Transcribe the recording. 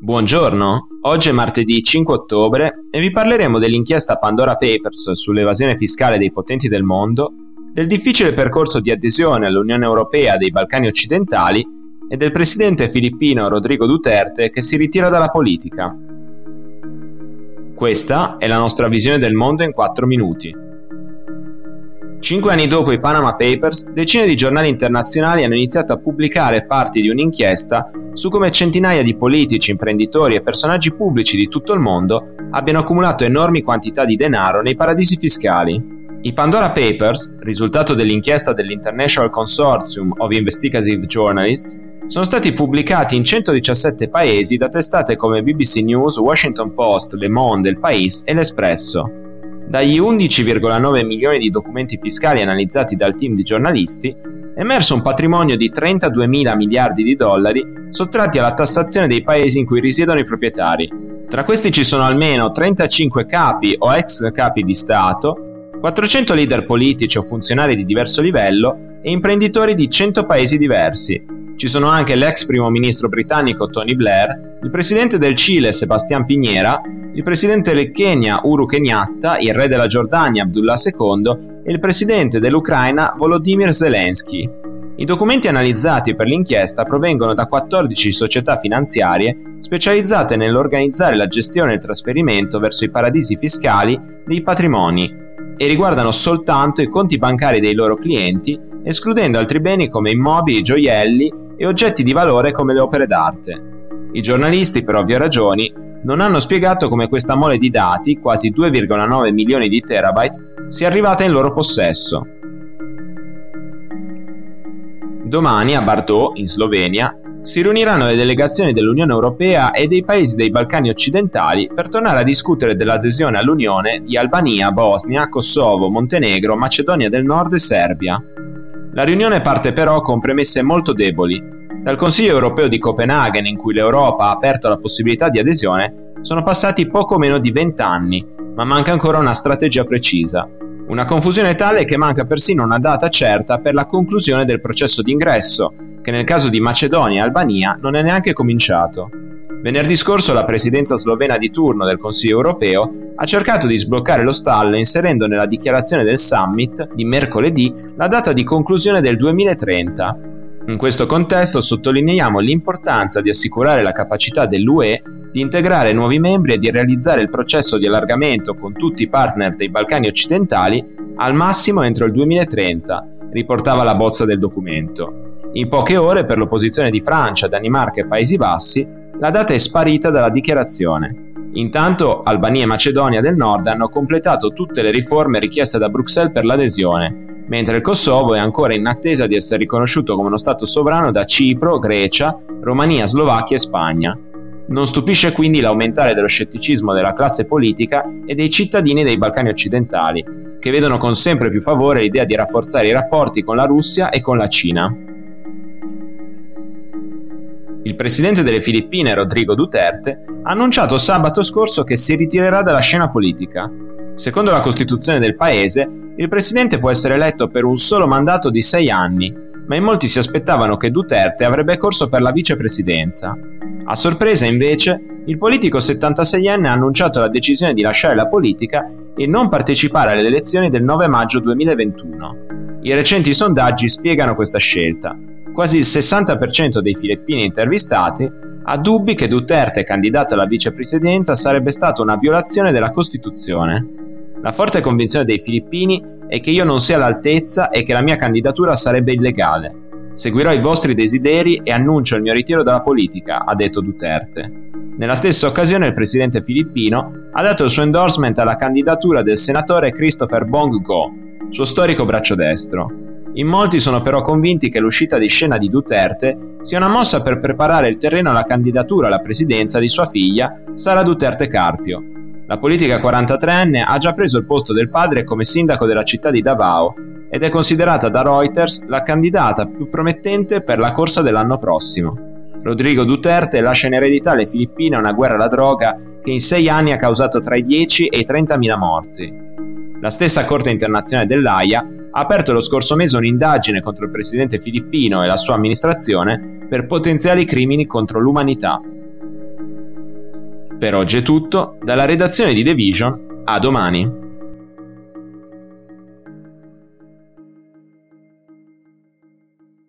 Buongiorno, oggi è martedì 5 ottobre e vi parleremo dell'inchiesta Pandora Papers sull'evasione fiscale dei potenti del mondo, del difficile percorso di adesione all'Unione Europea dei Balcani occidentali e del presidente filippino Rodrigo Duterte che si ritira dalla politica. Questa è la nostra visione del mondo in 4 minuti. Cinque anni dopo i Panama Papers, decine di giornali internazionali hanno iniziato a pubblicare parti di un'inchiesta su come centinaia di politici, imprenditori e personaggi pubblici di tutto il mondo abbiano accumulato enormi quantità di denaro nei paradisi fiscali. I Pandora Papers, risultato dell'inchiesta dell'International Consortium of Investigative Journalists, sono stati pubblicati in 117 paesi da testate come BBC News, Washington Post, Le Monde, Il País e L'Espresso. Dagli 11,9 milioni di documenti fiscali analizzati dal team di giornalisti, è emerso un patrimonio di 32 mila miliardi di dollari sottratti alla tassazione dei paesi in cui risiedono i proprietari. Tra questi ci sono almeno 35 capi o ex capi di Stato, 400 leader politici o funzionari di diverso livello e imprenditori di 100 paesi diversi, ci sono anche l'ex primo ministro britannico Tony Blair, il presidente del Cile Sebastián Piñera, il presidente del Kenya Uru Kenyatta, il re della Giordania Abdullah II e il presidente dell'Ucraina Volodymyr Zelensky. I documenti analizzati per l'inchiesta provengono da 14 società finanziarie specializzate nell'organizzare la gestione e il trasferimento verso i paradisi fiscali dei patrimoni e riguardano soltanto i conti bancari dei loro clienti, escludendo altri beni come immobili, gioielli e oggetti di valore come le opere d'arte. I giornalisti, per ovvie ragioni, non hanno spiegato come questa mole di dati, quasi 2,9 milioni di terabyte, sia arrivata in loro possesso. Domani a Bardot, in Slovenia, si riuniranno le delegazioni dell'Unione Europea e dei paesi dei Balcani occidentali per tornare a discutere dell'adesione all'Unione di Albania, Bosnia, Kosovo, Montenegro, Macedonia del Nord e Serbia. La riunione parte però con premesse molto deboli. Dal Consiglio europeo di Copenaghen, in cui l'Europa ha aperto la possibilità di adesione, sono passati poco meno di vent'anni, ma manca ancora una strategia precisa. Una confusione tale che manca persino una data certa per la conclusione del processo d'ingresso, che nel caso di Macedonia e Albania non è neanche cominciato. Venerdì scorso la presidenza slovena di turno del Consiglio europeo ha cercato di sbloccare lo stallo inserendo nella dichiarazione del summit di mercoledì la data di conclusione del 2030. In questo contesto sottolineiamo l'importanza di assicurare la capacità dell'UE di integrare nuovi membri e di realizzare il processo di allargamento con tutti i partner dei Balcani occidentali al massimo entro il 2030, riportava la bozza del documento. In poche ore per l'opposizione di Francia, Danimarca e Paesi Bassi la data è sparita dalla dichiarazione. Intanto Albania e Macedonia del Nord hanno completato tutte le riforme richieste da Bruxelles per l'adesione, mentre il Kosovo è ancora in attesa di essere riconosciuto come uno Stato sovrano da Cipro, Grecia, Romania, Slovacchia e Spagna. Non stupisce quindi l'aumentare dello scetticismo della classe politica e dei cittadini dei Balcani occidentali, che vedono con sempre più favore l'idea di rafforzare i rapporti con la Russia e con la Cina. Il presidente delle Filippine, Rodrigo Duterte, ha annunciato sabato scorso che si ritirerà dalla scena politica. Secondo la Costituzione del paese, il presidente può essere eletto per un solo mandato di sei anni, ma in molti si aspettavano che Duterte avrebbe corso per la vicepresidenza. A sorpresa, invece, il politico 76enne ha annunciato la decisione di lasciare la politica e non partecipare alle elezioni del 9 maggio 2021. I recenti sondaggi spiegano questa scelta, quasi il 60% dei filippini intervistati ha dubbi che Duterte candidato alla vicepresidenza sarebbe stata una violazione della Costituzione. La forte convinzione dei filippini è che io non sia all'altezza e che la mia candidatura sarebbe illegale. Seguirò i vostri desideri e annuncio il mio ritiro dalla politica, ha detto Duterte. Nella stessa occasione il presidente filippino ha dato il suo endorsement alla candidatura del senatore Christopher Bong Go, suo storico braccio destro. In molti sono però convinti che l'uscita di scena di Duterte sia una mossa per preparare il terreno alla candidatura alla presidenza di sua figlia, Sara Duterte Carpio. La politica 43enne ha già preso il posto del padre come sindaco della città di Davao ed è considerata da Reuters la candidata più promettente per la corsa dell'anno prossimo. Rodrigo Duterte lascia in eredità alle Filippine una guerra alla droga che in sei anni ha causato tra i 10 e i 30.000 morti. La stessa Corte internazionale dell'AIA ha aperto lo scorso mese un'indagine contro il presidente filippino e la sua amministrazione per potenziali crimini contro l'umanità. Per oggi è tutto, dalla redazione di The Vision, a domani.